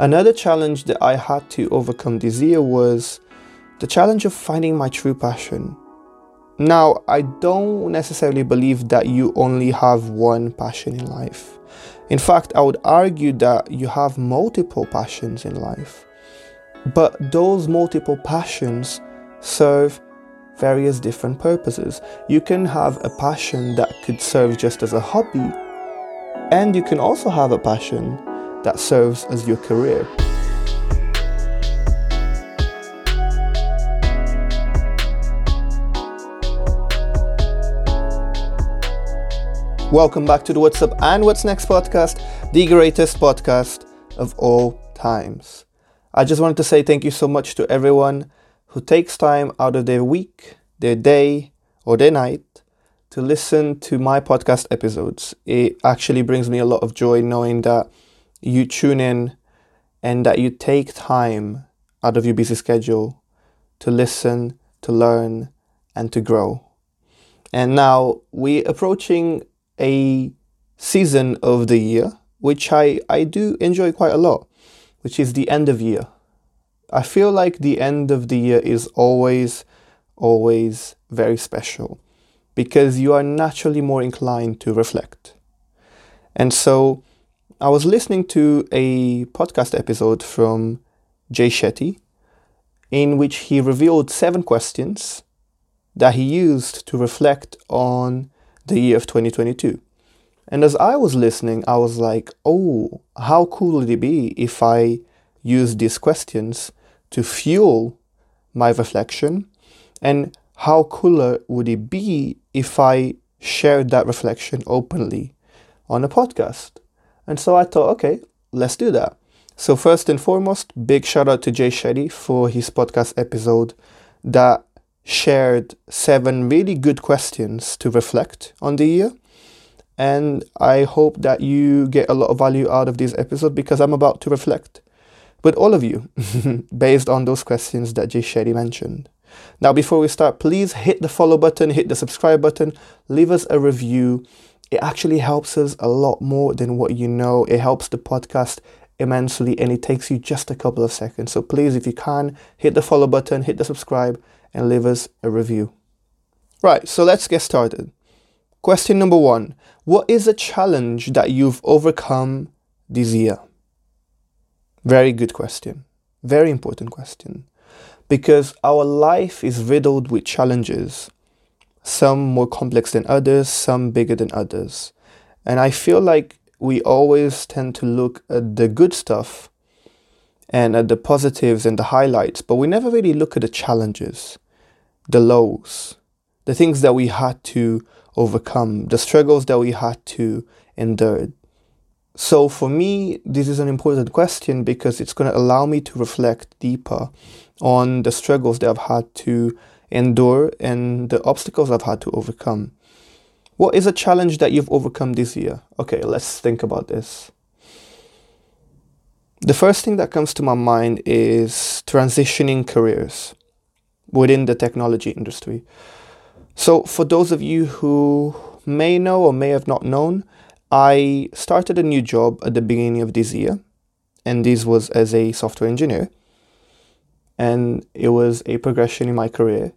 Another challenge that I had to overcome this year was the challenge of finding my true passion. Now, I don't necessarily believe that you only have one passion in life. In fact, I would argue that you have multiple passions in life. But those multiple passions serve various different purposes. You can have a passion that could serve just as a hobby, and you can also have a passion that serves as your career. Welcome back to the What's Up and What's Next podcast, the greatest podcast of all times. I just wanted to say thank you so much to everyone who takes time out of their week, their day, or their night to listen to my podcast episodes. It actually brings me a lot of joy knowing that you tune in and that you take time out of your busy schedule to listen, to learn, and to grow. And now we're approaching a season of the year which I, I do enjoy quite a lot, which is the end of year. I feel like the end of the year is always, always very special because you are naturally more inclined to reflect. And so I was listening to a podcast episode from Jay Shetty in which he revealed seven questions that he used to reflect on the year of 2022. And as I was listening, I was like, oh, how cool would it be if I use these questions to fuel my reflection? And how cooler would it be if I shared that reflection openly on a podcast? And so I thought, okay, let's do that. So, first and foremost, big shout out to Jay Shetty for his podcast episode that shared seven really good questions to reflect on the year. And I hope that you get a lot of value out of this episode because I'm about to reflect with all of you based on those questions that Jay Shetty mentioned. Now, before we start, please hit the follow button, hit the subscribe button, leave us a review. It actually helps us a lot more than what you know. It helps the podcast immensely and it takes you just a couple of seconds. So please, if you can, hit the follow button, hit the subscribe, and leave us a review. Right, so let's get started. Question number one What is a challenge that you've overcome this year? Very good question. Very important question. Because our life is riddled with challenges, some more complex than others, some bigger than others. And I feel like we always tend to look at the good stuff and at the positives and the highlights, but we never really look at the challenges, the lows, the things that we had to overcome, the struggles that we had to endure. So, for me, this is an important question because it's going to allow me to reflect deeper on the struggles that I've had to endure and the obstacles I've had to overcome. What is a challenge that you've overcome this year? Okay, let's think about this. The first thing that comes to my mind is transitioning careers within the technology industry. So, for those of you who may know or may have not known, I started a new job at the beginning of this year, and this was as a software engineer, and it was a progression in my career.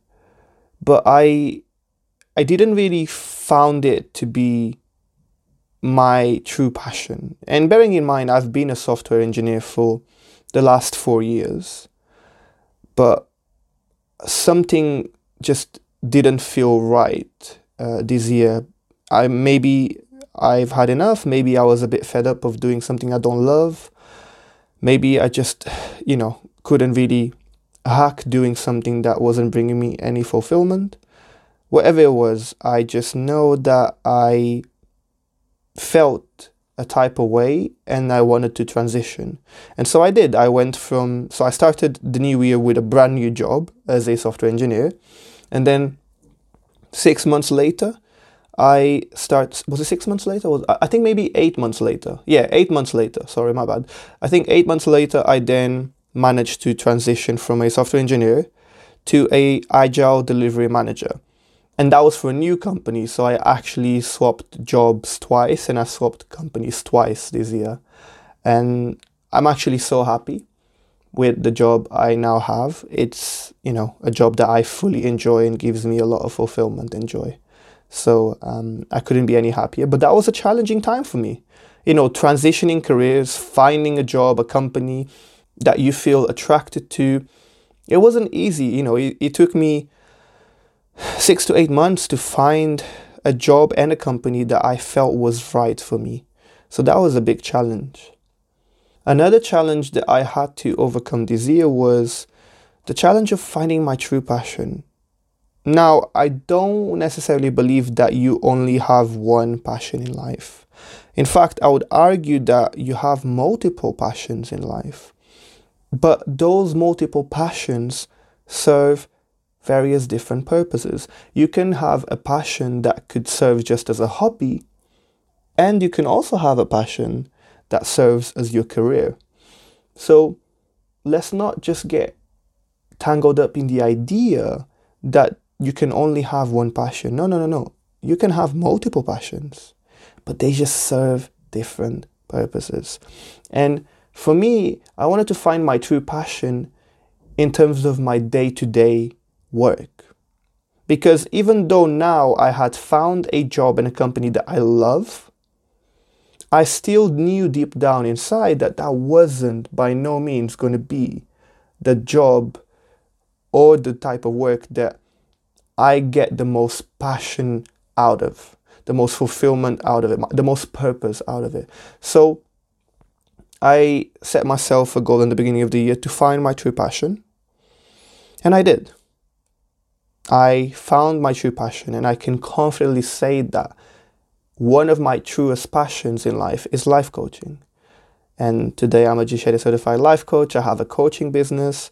But I, I didn't really found it to be my true passion. And bearing in mind, I've been a software engineer for the last four years, but something just didn't feel right uh, this year. I maybe I've had enough. Maybe I was a bit fed up of doing something I don't love. Maybe I just, you know, couldn't really hack doing something that wasn't bringing me any fulfillment. Whatever it was, I just know that I felt a type of way and I wanted to transition. And so I did. I went from, so I started the new year with a brand new job as a software engineer. And then six months later, I start, was it six months later? I think maybe eight months later. Yeah, eight months later. Sorry, my bad. I think eight months later, I then managed to transition from a software engineer to a agile delivery manager and that was for a new company so i actually swapped jobs twice and i swapped companies twice this year and I'm actually so happy with the job I now have. It's, you know, a job that I fully enjoy and gives me a lot of fulfillment and joy. So um, I couldn't be any happier. But that was a challenging time for me. You know, transitioning careers, finding a job, a company that you feel attracted to. It wasn't easy. You know, it, it took me six to eight months to find a job and a company that I felt was right for me. So that was a big challenge. Another challenge that I had to overcome this year was the challenge of finding my true passion. Now, I don't necessarily believe that you only have one passion in life. In fact, I would argue that you have multiple passions in life. But those multiple passions serve various different purposes. You can have a passion that could serve just as a hobby, and you can also have a passion that serves as your career. So let's not just get tangled up in the idea that you can only have one passion. No, no, no, no. You can have multiple passions, but they just serve different purposes. And for me, I wanted to find my true passion in terms of my day to day work. Because even though now I had found a job in a company that I love, I still knew deep down inside that that wasn't by no means going to be the job or the type of work that I get the most passion out of, the most fulfillment out of it, the most purpose out of it. So I set myself a goal in the beginning of the year to find my true passion, and I did. I found my true passion, and I can confidently say that one of my truest passions in life is life coaching. And today I'm a Jay certified life coach. I have a coaching business,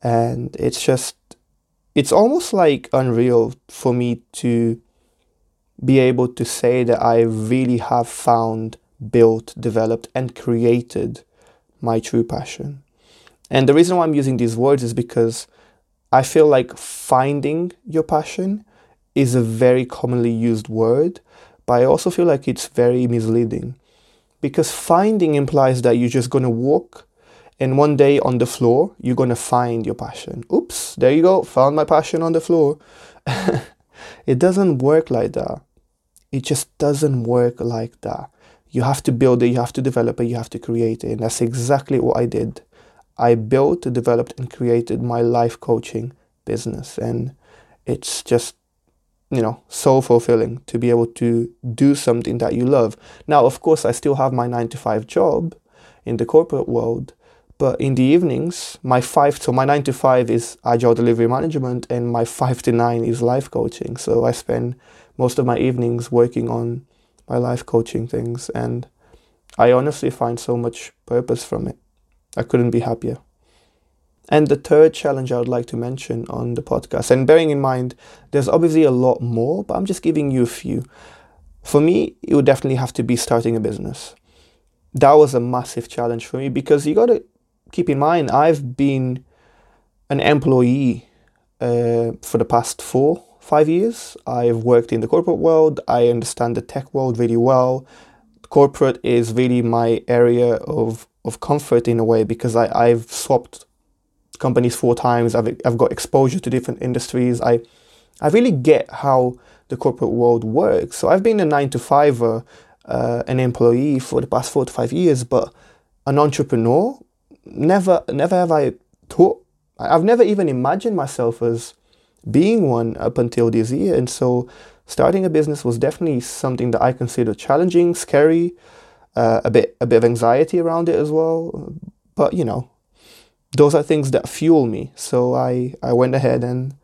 and it's just, it's almost like unreal for me to be able to say that I really have found, built, developed, and created my true passion. And the reason why I'm using these words is because I feel like finding your passion is a very commonly used word, but I also feel like it's very misleading because finding implies that you're just to walk and one day on the floor you're to find your passion. Oops, there you go, found my passion on the floor. it doesn't work like that. It just doesn't work like that. You have to build it, you have to develop it, you have to create it. And that's exactly what I did. I built, developed, and created my life coaching business. And it's just, you know, so fulfilling to be able to do something that you love. Now, of course, I still have my nine to five job in the corporate world. But in the evenings, my five, so my nine to five is agile delivery management, and my five to nine is life coaching. So I spend most of my evenings working on my life coaching things, and I honestly find so much purpose from it. I couldn't be happier. And the third challenge I would like to mention on the podcast, and bearing in mind, there's obviously a lot more, but I'm just giving you a few. For me, it would definitely have to be starting a business. That was a massive challenge for me because you got to keep in mind, I've been an employee uh, for the past four, five years. I've worked in the corporate world, I understand the tech world really well. Corporate is really my area of of comfort in a way because I, I've swapped companies four times. I've, I've got exposure to different industries. I, I really get how the corporate world works. So I've been a nine to fiver, uh, an employee for the past four to five years, but an entrepreneur, never, never have I thought, I've never even imagined myself as being one up until this year. And so starting a business was definitely something that I considered challenging, scary, uh, a bit a bit of anxiety around it as well. But you know, those are things that fuel me. So I I went ahead and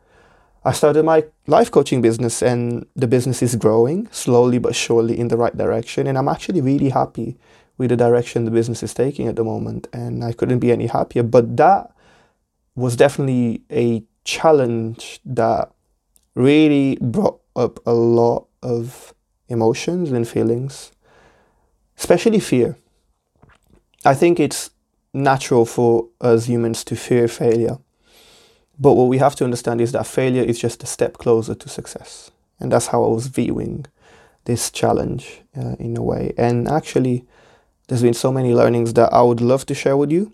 I started my life coaching business, and the business is growing slowly but surely in the right direction. And I'm actually really happy with the direction the business is taking at the moment, and I couldn't be any happier. But that was definitely a challenge that really brought up a lot of emotions and feelings especially fear. I think it's natural for us humans to fear failure. But what we have to understand is that failure is just a step closer to success. And that's how I was viewing this challenge uh, in a way. And actually, there's been so many learnings that I would love to share with you.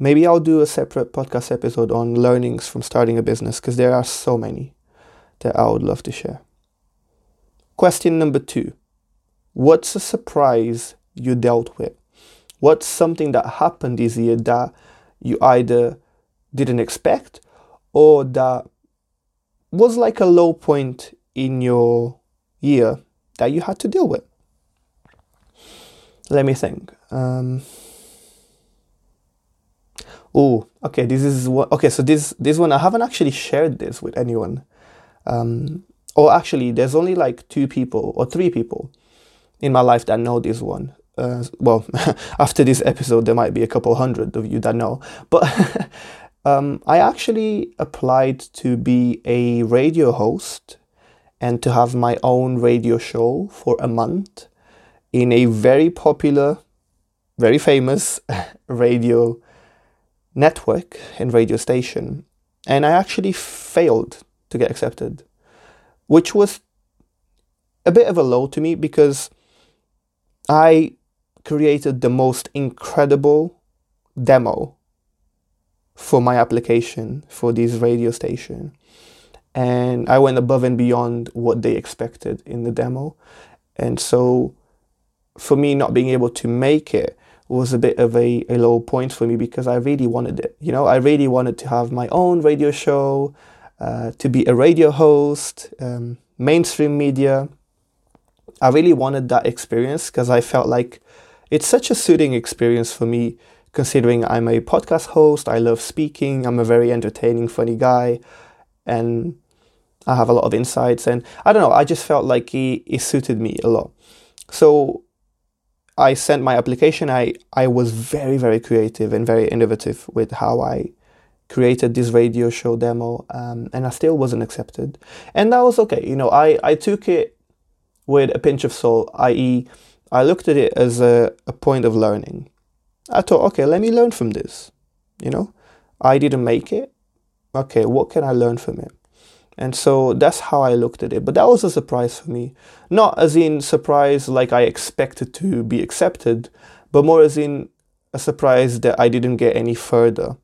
Maybe I'll do a separate podcast episode on learnings from starting a business because there are so many that I would love to share. Question number two What's a surprise you dealt with? What's something that happened this year that you either didn't expect or that was like a low point in your year that you had to deal with? Let me think. Um, oh, okay. This is what. Okay, so this this one I haven't actually shared this with anyone. Um, or actually, there's only like two people or three people in my life that know this one. Uh, well, after this episode, there might be a couple hundred of you that know. But um, I actually applied to be a radio host and to have my own radio show for a month in a very popular, very famous radio network and radio station. And I actually failed to get accepted, which was a bit of a low to me because I created the most incredible demo for my application for this radio station. And I went above and beyond what they expected in the demo. And so for me, not being able to make it was a bit of a, a low point for me because I really wanted it. You know, I really wanted to have my own radio show, uh, to be a radio host, um, mainstream media. I really wanted that experience because I felt like it's such a soothing experience for me considering I'm a podcast host, I love speaking, I'm a very entertaining, funny guy, and I have a lot of insights. And I don't know, I just felt like it, it suited me a lot. So I sent my application. I, I was very, very creative and very innovative with how I created this radio show demo, um, and I still wasn't accepted. And that was okay. You know, I, I took it with a pinch of salt, i.e., I looked at it as a, a point of learning. I thought, okay, let me learn from this. You know, I didn't make it. Okay, what can I learn from it? And so that's how I looked at it. But that was a surprise for me. Not as in surprise like I expected to be accepted, but more as in a surprise that I didn't get any further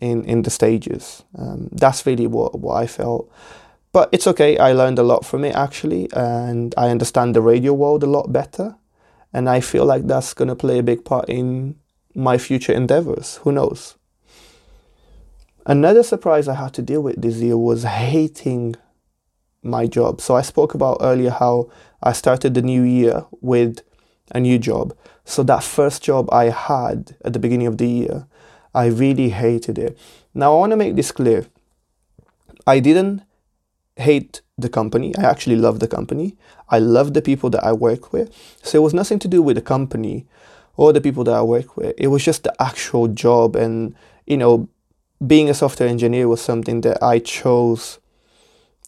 in, in the stages. Um, that's really what, what I felt. But it's okay. I learned a lot from it actually, and I understand the radio world a lot better. And I feel like that's going to play a big part in my future endeavors. Who knows? Another surprise I had to deal with this year was hating my job. So I spoke about earlier how I started the new year with a new job. So that first job I had at the beginning of the year, I really hated it. Now I want to make this clear. I didn't hate the company. I actually love the company. I love the people that I work with. So it was nothing to do with the company or the people that I work with. It was just the actual job and, you know, being a software engineer was something that I chose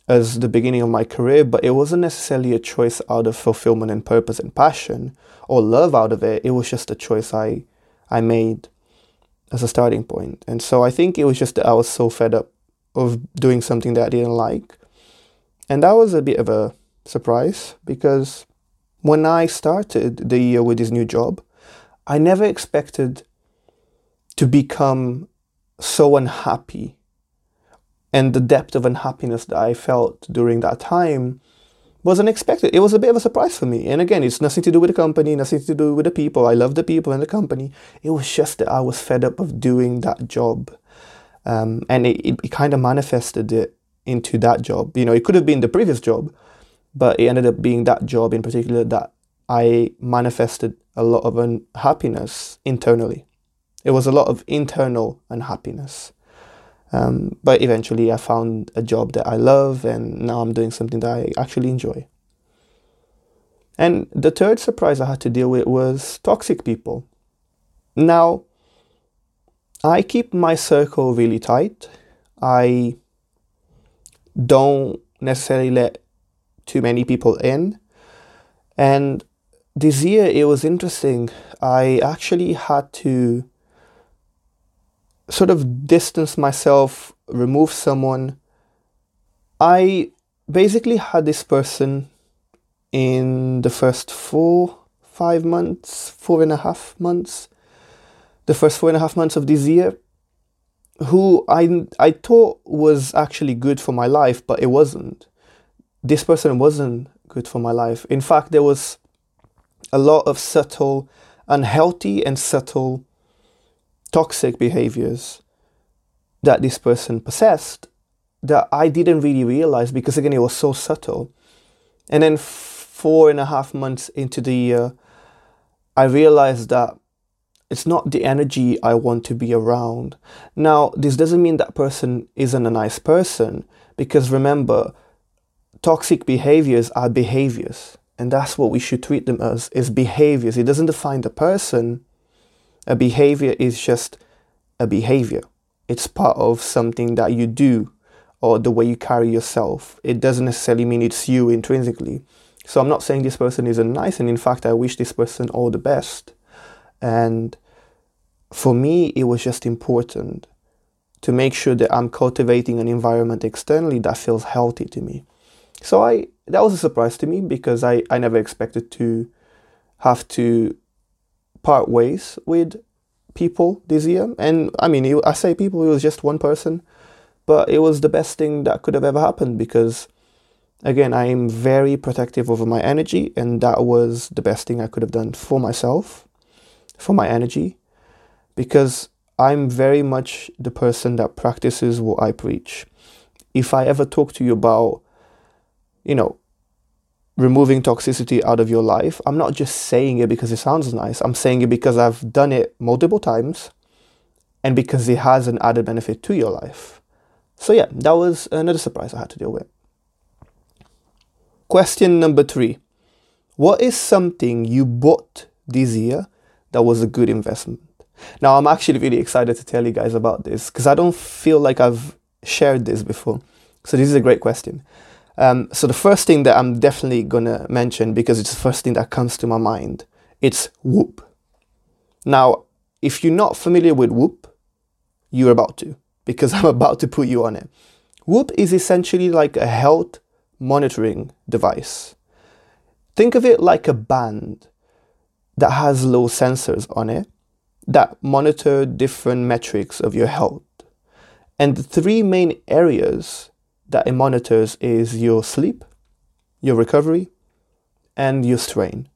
as the beginning of my career, but it wasn't necessarily a choice out of fulfillment and purpose and passion or love out of it. It was just a choice I I made as a starting point. And so I think it was just that I was so fed up of doing something that I didn't like. And that was a bit of a surprise because when I started the year with this new job, I never expected to become so unhappy and the depth of unhappiness that I felt during that time was unexpected. It was a bit of a surprise for me. And again, it's nothing to do with the company, nothing to do with the people. I love the people and the company. It was just that I was fed up of doing that job. Um, and it, it, it kind of manifested it into that job. You know, it could have been the previous job, but it ended up being that job in particular that I manifested a lot of unhappiness internally. It was a lot of internal unhappiness. Um, but eventually, I found a job that I love, and now I'm doing something that I actually enjoy. And the third surprise I had to deal with was toxic people. Now, I keep my circle really tight. I don't necessarily let too many people in. And this year it was interesting. I actually had to sort of distance myself, remove someone. I basically had this person in the first four, five months, four and a half months, the first four and a half months of this year, who I, I thought was actually good for my life, but it wasn't. This person wasn't good for my life. In fact, there was a lot of subtle, unhealthy, and subtle toxic behaviors that this person possessed that I didn't really realize because, again, it was so subtle. And then four and a half months into the year, I realized that it's not the energy I want to be around. Now, this doesn't mean that person isn't a nice person because remember, toxic behaviors are behaviors and that's what we should treat them as is behaviors. It doesn't define the person. A behavior is just a behavior. It's part of something that you do or the way you carry yourself. It doesn't necessarily mean it's you intrinsically. So I'm not saying this person isn't nice, and in fact, I wish this person all the best. And for me, it was just important to make sure that I'm cultivating an environment externally that feels healthy to me. So I that was a surprise to me because I, I never expected to have to part ways with people this year. And I mean, it, I say people, it was just one person, but it was the best thing that could have ever happened because again, I am very protective over my energy, and that was the best thing I could have done for myself, for my energy, because I'm very much the person that practices what I preach. If I ever talk to you about, you know, removing toxicity out of your life, I'm not just saying it because it sounds nice. I'm saying it because I've done it multiple times and because it has an added benefit to your life. So, yeah, that was another surprise I had to deal with. Question number three What is something you bought this year that was a good investment? Now, I'm actually really excited to tell you guys about this because I don't feel like I've shared this before. So, this is a great question. Um, so, the first thing that I'm definitely to mention because it's the first thing that comes to my mind it's Whoop. Now, if you're not familiar with Whoop, you're about to because I'm about to put you on it. Whoop is essentially like a health monitoring device. Think of it like a band that has low sensors on it that monitor different metrics of your health. And the three main areas that it monitors is your sleep, your recovery, and your strain.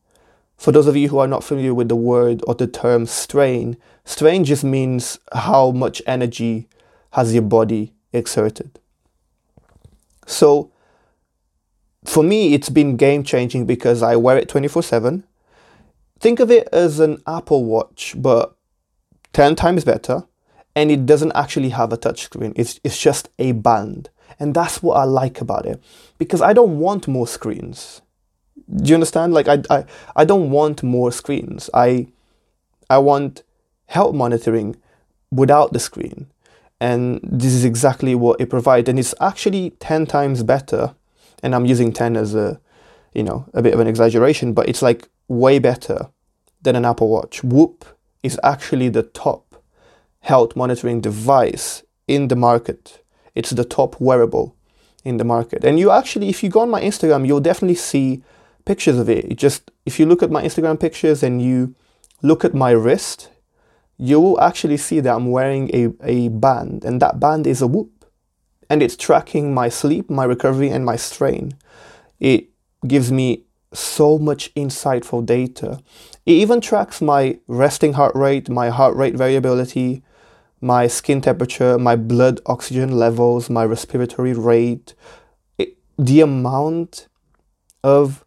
For those of you who are not familiar with the word or the term strain, strain just means how much energy has your body exerted. So for me, it's been game changing because I wear it 24 7. Think of it as an Apple Watch, but 10 times better. And it doesn't actually have a touchscreen, it's, it's just a band. And that's what I like about it because I don't want more screens. Do you understand? Like, I, I, I don't want more screens. I, I want health monitoring without the screen. And this is exactly what it provides. And it's actually 10 times better and I'm using 10 as a, you know, a bit of an exaggeration, but it's like way better than an Apple Watch. Whoop is actually the top health monitoring device in the market. It's the top wearable in the market. And you actually, if you go on my Instagram, you'll definitely see pictures of it. it just, if you look at my Instagram pictures and you look at my wrist, you will actually see that I'm wearing a, a band, and that band is a Whoop and it's tracking my sleep, my recovery, and my strain. It gives me so much insightful data. It even tracks my resting heart rate, my heart rate variability, my skin temperature, my blood oxygen levels, my respiratory rate. It, the amount of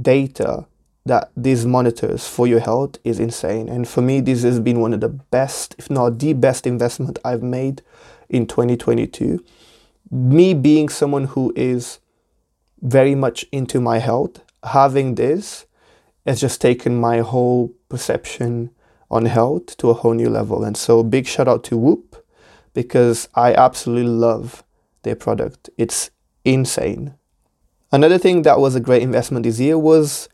data that this monitors for your health is insane. And for me, this has been one of the best, if not the best investment I've made in 2022 me being someone who is very much into my health, having this has just taken my whole perception on health to a whole new level. And so, big shout out to Whoop because I absolutely love their product. It's insane. Another thing that was a great investment this year was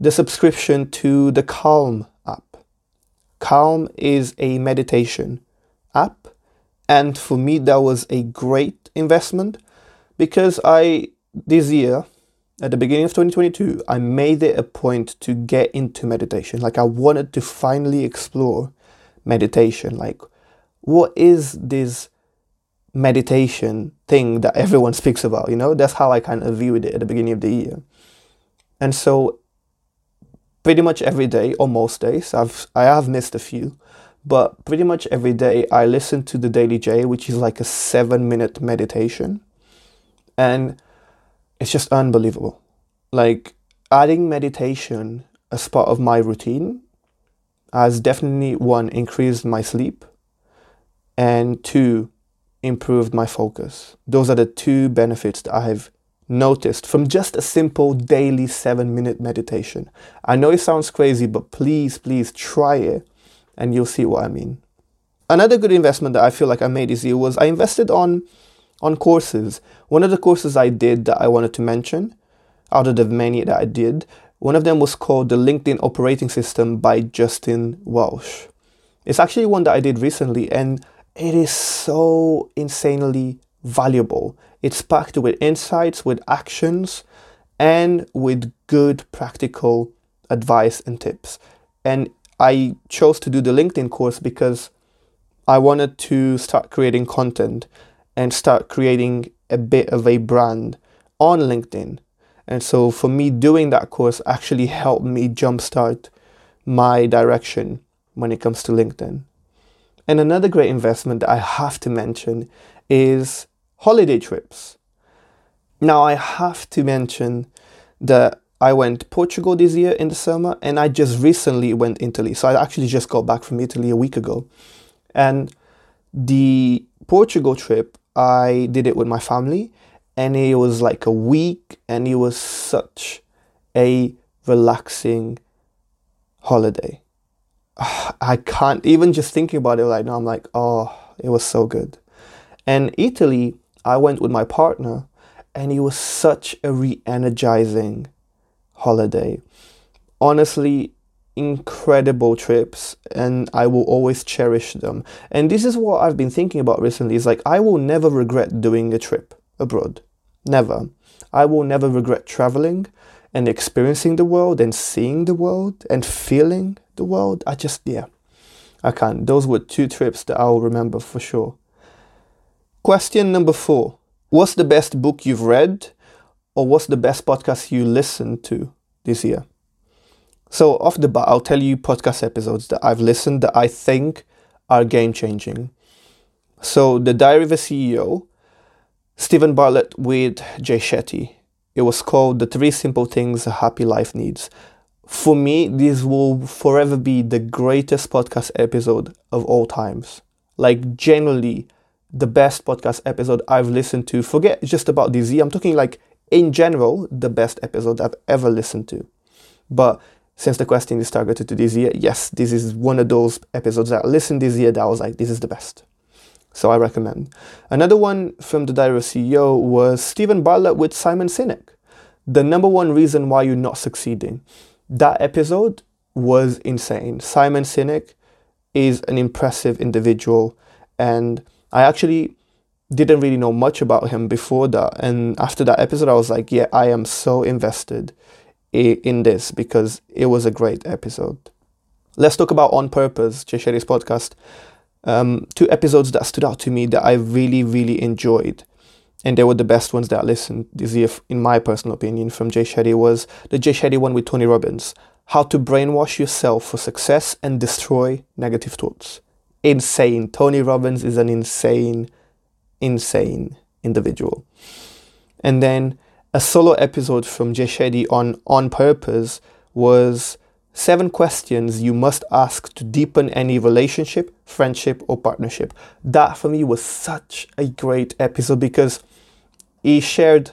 the subscription to the Calm app. Calm is a meditation app and for me, that was a great investment because I, this year, at the beginning of 2022, I made it a point to get into meditation. Like I wanted to finally explore meditation. Like, what is this meditation thing that everyone speaks about? You know, that's how I kind of viewed it at the beginning of the year. And so, pretty much every day, or most days, I've I have missed a few, but pretty much every day I listen to the Daily Jay, which is like a seven minute meditation, and it's just unbelievable. Like adding meditation as part of my routine has definitely one increased my sleep and two improved my focus. Those are the two benefits that I've noticed from just a simple daily 7 minute meditation. I know it sounds crazy but please please try it and you'll see what I mean. Another good investment that I feel like I made this year was I invested on on courses. One of the courses I did that I wanted to mention out of the many that I did one of them was called The LinkedIn Operating System by Justin Welsh. It's actually one that I did recently and it is so insanely valuable. It's packed with insights, with actions, and with good practical advice and tips. And I chose to do the LinkedIn course because I wanted to start creating content and start creating a bit of a brand on LinkedIn and so for me, doing that course actually helped me jumpstart my direction when it comes to LinkedIn. And another great investment that I have to mention is holiday trips. Now, I have to mention that I went to Portugal this year in the summer and I just recently went Italy. So I actually just got back from Italy a week ago. And the Portugal trip, I did it with my family and it was like a week and it was such a relaxing holiday. I can't even just thinking about it right now i'm like oh it was so good. And italy i went with my partner and it was such a re-energizing holiday. Honestly incredible trips and I will always cherish them. And this is what I've been thinking about recently is like I will never regret doing a trip abroad. Never. I will never regret traveling and experiencing the world and seeing the world and feeling the world. I just, yeah, I can't. Those were two trips that I'll remember for sure. Question number four What's the best book you've read or what's the best podcast you listened to this year? So, off the bat, I'll tell you podcast episodes that I've listened that I think are game changing. So, The Diary of a CEO Steven Bartlett with Jay Shetty. It was called The Three Simple Things a Happy Life Needs. For me, this will forever be the greatest podcast episode of all times. Like, generally, the best podcast episode I've listened to. Forget just about DZ, I'm talking like in general, the best episode I've ever listened to. But since the question is targeted to this year, yes, this is one of those episodes that I listened this year that I was like, this is the best. So I recommend. Another one from the Diary of CEO was Steven Bartlett with Simon Sinek. The number one reason why you're not succeeding. That episode was insane. Simon Sinek is an impressive individual, and I actually didn't really know much about him before that. And after that episode, I was like, yeah, I am so invested in this because it was a great episode. Let's talk about On Purpose, Jay Shetty's podcast um, two episodes that stood out to me that I really, really enjoyed. And they were the best ones that I listened this year, in my personal opinion, from Jay Shetty was the Jay Shetty one with Tony Robbins. How to brainwash yourself for success and destroy negative thoughts. Insane. Tony Robbins is an insane, insane individual. And then a solo episode from Jay Shetty on On Purpose was Seven questions you must ask to deepen any relationship, friendship, or partnership. That for me was such a great episode because he shared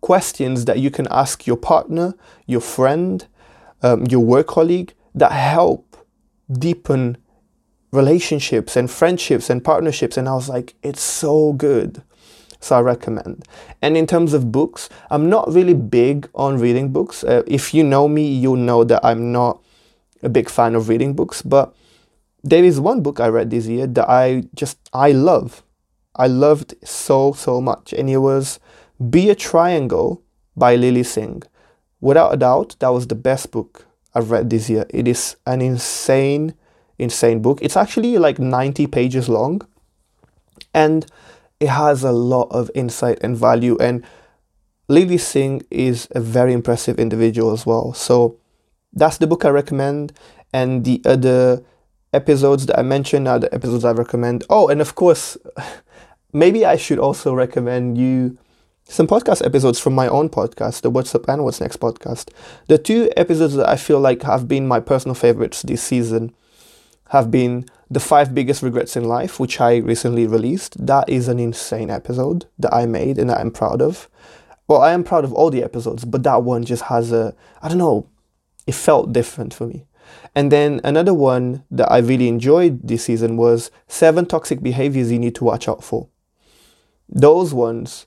questions that you can ask your partner, your friend, um, your work colleague that help deepen relationships and friendships and partnerships. And I was like, it's so good. So I recommend. And in terms of books, I'm not really big on reading books. Uh, if you know me, you'll know that I'm not a big fan of reading books. But there is one book I read this year that I just I love. I loved so so much, and it was "Be a Triangle by Lilly Singh. Without a doubt, that was the best book I've read this year. It is an insane, insane book. It's actually like 90 pages long and it has a lot of insight and value. And Lilly Singh is a very impressive individual as well. So that's the book I recommend. And the other episodes that I mentioned are the episodes I recommend. Oh, and of course, maybe I should also recommend you some podcast episodes from my own podcast, the What's Up and What's Next podcast. The two episodes that I feel like have been my personal favorites this season have been The Five Biggest Regrets in Life, which I recently released. That is an insane episode that I made and that I'm proud of. Well, I am proud of all the episodes, but that one just has a, I don't know, it felt different for me. And then another one that I really enjoyed this season was Seven Toxic Behaviors You Need to Watch Out For. Those ones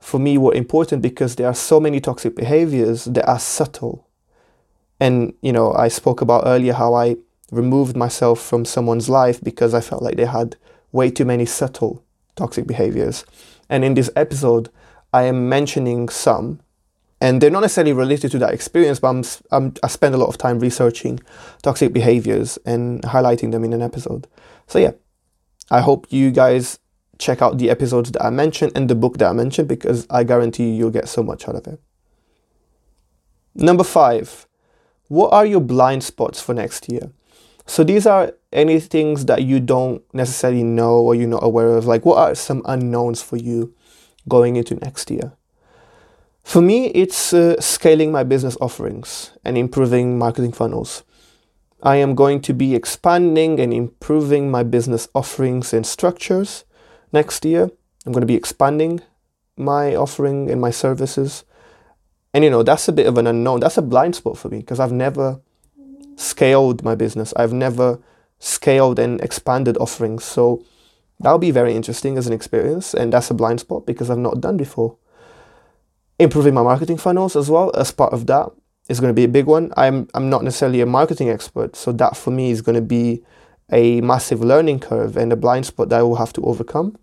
for me were important because there are so many toxic behaviors that are subtle. And, you know, I spoke about earlier how I removed myself from someone's life because I felt like they had way too many subtle toxic behaviors. And in this episode, I am mentioning some, and they're not necessarily related to that experience, but I'm, I'm, i spend a lot of time researching toxic behaviors and highlighting them in an episode. So, yeah, I hope you guys check out the episodes that I mentioned and the book that I mentioned because I guarantee you you'll get so much out of it. Number five, what are your blind spots for next year? So these are any things that you don't necessarily know or you're not aware of. Like, what are some unknowns for you going into next year? For me, it's uh, scaling my business offerings and improving marketing funnels. I am going to be expanding and improving my business offerings and structures next year. I'm going to be expanding my offering and my services. And you know, that's a bit of an unknown. That's a blind spot for me because I've never scaled my business. I've never scaled and expanded offerings. So that'll be very interesting as an experience. And that's a blind spot because I've not done before. Improving my marketing funnels as well as part of that is going to be a big one. I'm I'm not necessarily a marketing expert, so that for me is going to be a massive learning curve and a blind spot that I will have to overcome.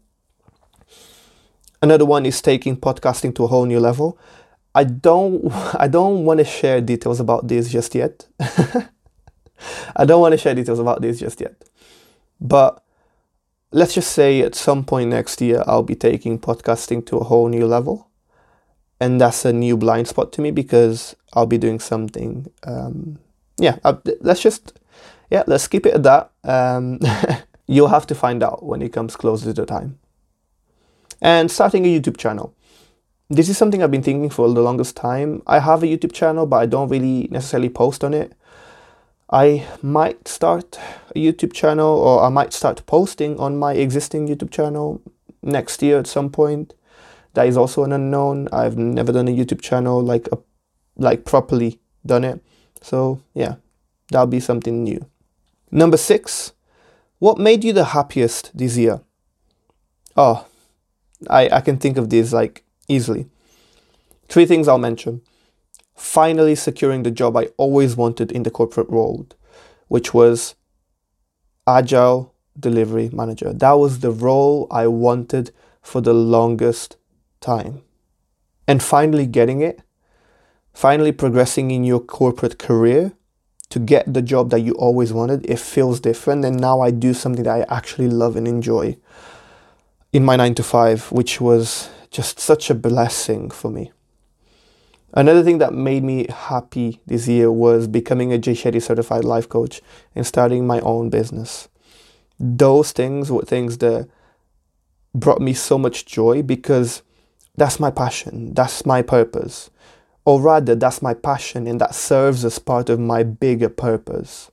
Another one is taking podcasting to a whole new level. I don't I don't want to share details about this just yet. I don't want to share details about this just yet. But let's just say at some point next year I'll be taking podcasting to a whole new level. And that's a new blind spot to me because I'll be doing something um, yeah, uh, let's just yeah, let's keep it at that. Um, you'll have to find out when it comes closer to the time. And starting a YouTube channel. This is something I've been thinking for the longest time. I have a YouTube channel, but I don't really necessarily post on it. I might start a YouTube channel or I might start posting on my existing YouTube channel next year at some point. That is also an unknown. I've never done a YouTube channel like a, like properly done it. So yeah, that'll be something new. Number six, what made you the happiest this year? Oh, I, I can think of these like easily. Three things I'll mention. Finally securing the job I always wanted in the corporate world, which was agile delivery manager. That was the role I wanted for the longest time. And finally getting it, finally progressing in your corporate career to get the job that you always wanted, it feels different. And now I do something that I actually love and enjoy in my nine to five, which was just such a blessing for me. Another thing that made me happy this year was becoming a Jay certified life coach and starting my own business. Those things were things that brought me so much joy because that's my passion, that's my purpose or rather that's my passion and that serves as part of my bigger purpose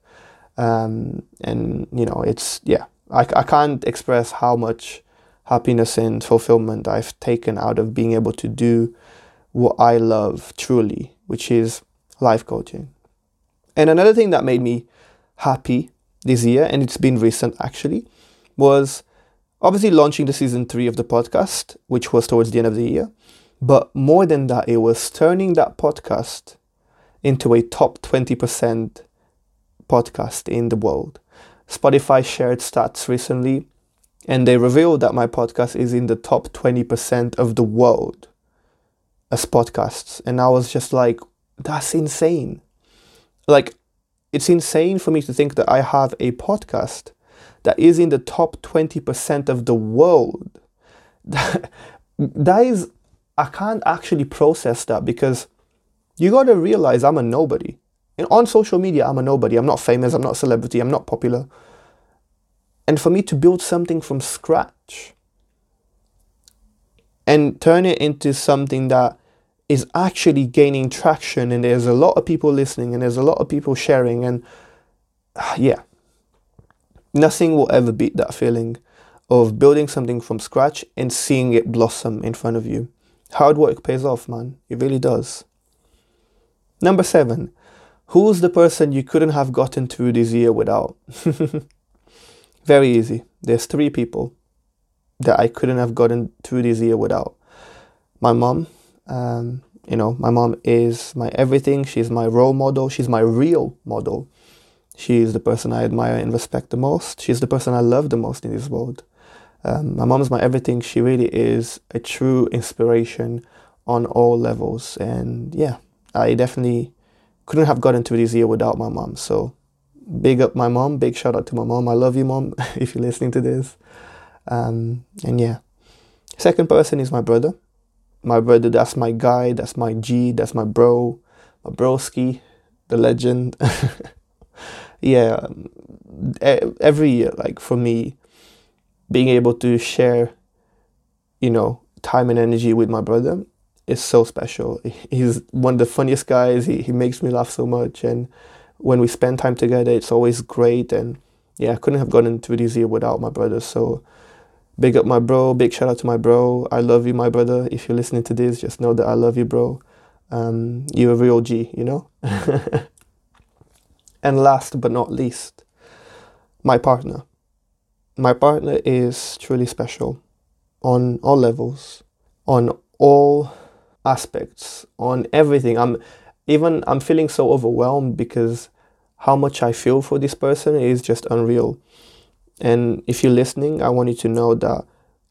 um, and you know it's yeah I, I can't express how much happiness and fulfillment i've taken out of being able to do what i love truly which is life coaching and another thing that made me happy this year and it's been recent actually was obviously launching the season three of the podcast which was towards the end of the year but more than that, it was turning that podcast into a top 20% podcast in the world. Spotify shared stats recently and they revealed that my podcast is in the top 20% of the world. As podcasts. And I was just like, that's insane. Like, it's insane for me to think that I have a podcast that is in the top 20% of the world. that is, I can't actually process that because you got to realize I'm a nobody. And on social media, I'm a nobody. I'm not famous. I'm not a celebrity. I'm not popular. And for me to build something from scratch and turn it into something that is actually gaining traction and there's a lot of people listening and there's a lot of people sharing and ah, yeah. Nothing will ever beat that feeling of building something from scratch and seeing it blossom in front of you. Hard work pays off man. It really does. Number 7 who's the person you couldn't have gotten through this year without? Very easy. There's three people that I couldn't have gotten through this year without. My mom um, you know, my mom is my everything. She's my role model. She's my real model. She's the person I admire and respect the most. She's the person I love the most in this world. Um, my mom is my everything. She really is a true inspiration on all levels. And yeah, I definitely couldn't have gotten to this year without my mom. So big up my mom. Big shout out to my mom. I love you, mom, if you're listening to this. Um, and yeah, second person is my brother my brother, that's my guy, that's my G, that's my bro, my broski, the legend. yeah, every year, like for me, being able to share, you know, time and energy with my brother is so special. He's one of the funniest guys. He, he makes me laugh so much. And when we spend time together, it's always great. And yeah, I couldn't have gotten through this year without my brother. So Big up my bro. Big shout out to my bro. I love you, my brother. If you're listening to this, just know that I love you, bro. Um, you're a real G, you know? and last but not least, my partner. My partner is truly special on all levels, on all aspects, on everything. I'm even I'm feeling so overwhelmed because how much I feel for this person is just unreal. And if you're listening, I want you to know that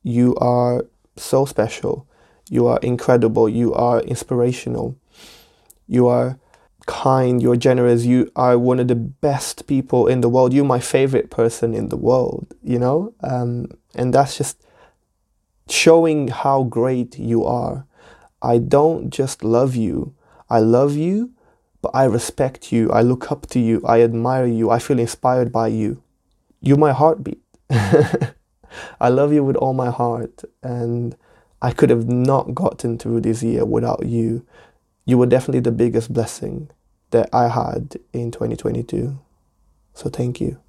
you are so special. You are incredible. You are inspirational. You are kind. You're generous. You are one of the best people in the world. You're my favorite person in the world, you know? Um, and that's just showing how great you are. I don't just love you, I love you, but I respect you. I look up to you. I admire you. I feel inspired by you you're my heartbeat. I love you with all my heart, and I could have not gotten through this year without you. You were definitely the biggest blessing that I had in 2022. So thank you.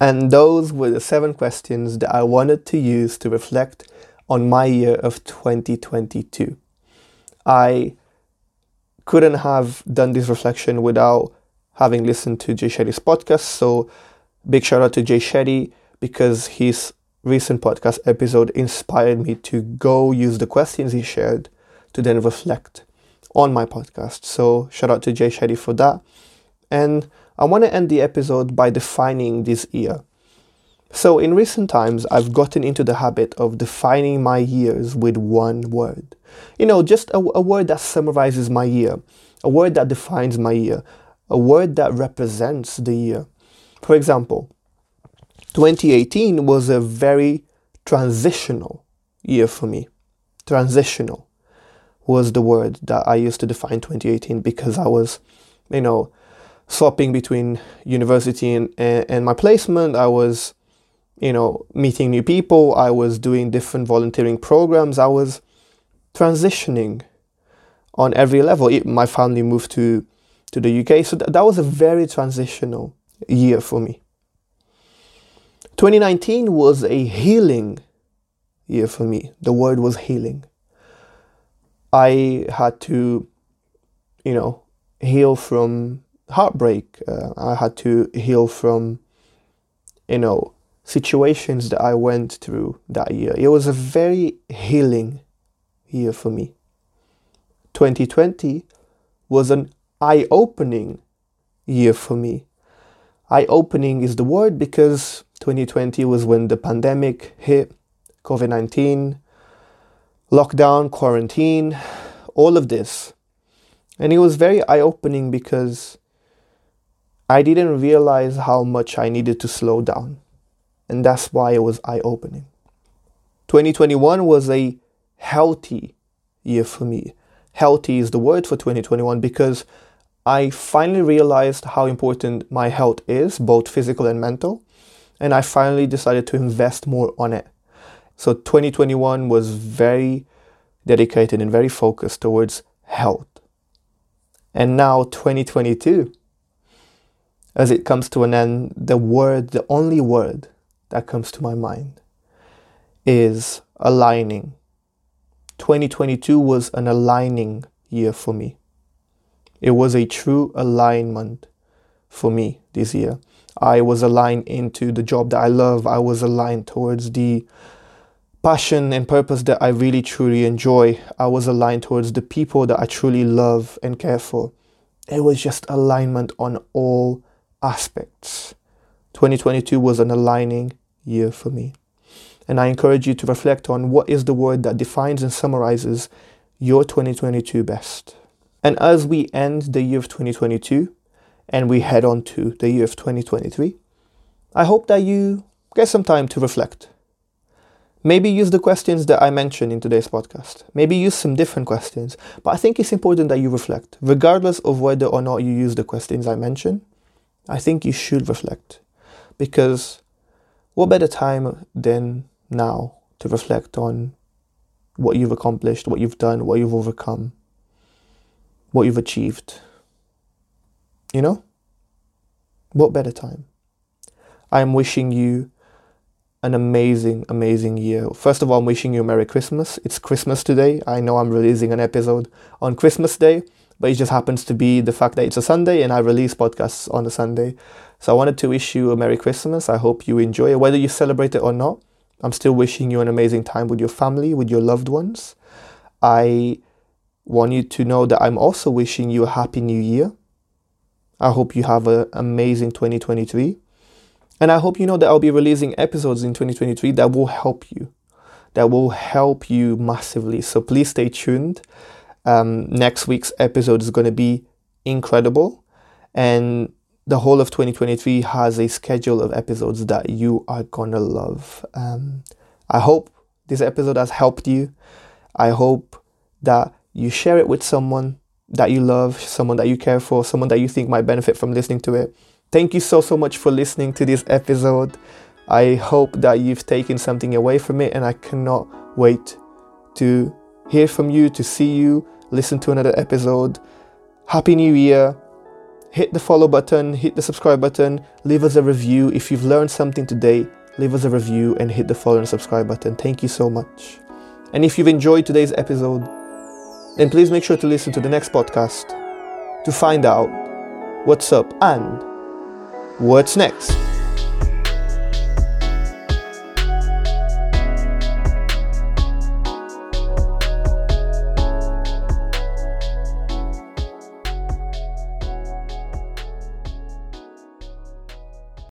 And those were the seven questions that I wanted to use to reflect on my year of 2022. I couldn't have done this reflection without having listened to Jay Shetty's podcast. So Big shout out to Jay Shetty because his recent podcast episode inspired me to go use the questions he shared to then reflect on my podcast. So shout out to Jay Shetty for that. And I want to end the episode by defining this year. So in recent times, I've gotten into the habit of defining my years with one word. You know, just a, a word that summarizes my year, a word that defines my year, a word that represents the year. For example, 2018 was a very transitional year for me. Transitional was the word that I used to define 2018 because I was, you know, swapping between university and, and my placement. I was, you know, meeting new people. I was doing different volunteering programs. I was transitioning on every level. my family moved to, to the UK. So th- that was a very transitional year for me. 2019 was a healing year for me. The word was healing. I had to, you know, heal from heartbreak. Uh, I had to heal from, you know, situations that I went through that year. It was a very healing year for me. 2020 was an eye opening year for me eye opening is the word because 2020 was when the pandemic hit, COVID 19, lockdown, quarantine, all of this. And it was very eye opening because I didn't realize how much I needed to slow down. And that's why it was eye opening. 2021 was a healthy year for me. Healthy is the word for 2021 because I finally realized how important my health is, both physical and mental. And I finally decided to invest more on it. So 2021 was very dedicated and very focused towards health. And now 2022, as it comes to an end, the word, the only word that comes to my mind is aligning. 2022 was an aligning year for me. It was a true alignment for me this year. I was aligned into the job that I love. I was aligned towards the passion and purpose that I really truly enjoy. I was aligned towards the people that I truly love and care for. It was just alignment on all aspects. 2022 was an aligning year for me. And I encourage you to reflect on what is the word that defines and summarizes your 2022 best. And as we end the year of 2022 and we head on to the year of 2023, I hope that you get some time to reflect Maybe use the questions that I mentioned in today's podcast. Maybe use some different questions. But I think it's important that you reflect. Regardless of whether or not you use the questions I mentioned, I think you should reflect. Because what better time than now to reflect on what you've accomplished, what you've done, what you've overcome, what you've achieved? You know? What better time? I am wishing you an amazing, amazing year. First of all, I'm wishing you a Merry Christmas. It's Christmas today. I know I'm releasing an episode on Christmas Day, but it just happens to be the fact that it's a Sunday and I release podcasts on a Sunday. So I wanted to wish you a Merry Christmas. I hope you enjoy it, whether you celebrate it or not. I'm still wishing you an amazing time with your family, with your loved ones. I want you to know that I'm also wishing you a happy new year. I hope you have an amazing 2023. And I hope you know that I'll be releasing episodes in 2023 that will help you, that will help you massively. So please stay tuned. Um, next week's episode is going to be incredible. And the whole of 2023 has a schedule of episodes that you are going to love. Um, I hope this episode has helped you. I hope that you share it with someone that you love, someone that you care for, someone that you think might benefit from listening to it. Thank you so, so much for listening to this episode. I hope that you've taken something away from it, and I cannot wait to hear from you, to see you, listen to another episode. Happy New Year. Hit the follow button, hit the subscribe button, leave us a review. If you've learned something today, leave us a review and hit the follow and subscribe button. Thank you so much. And if you've enjoyed today's episode, then please make sure to listen to the next podcast to find out what's up and What's next?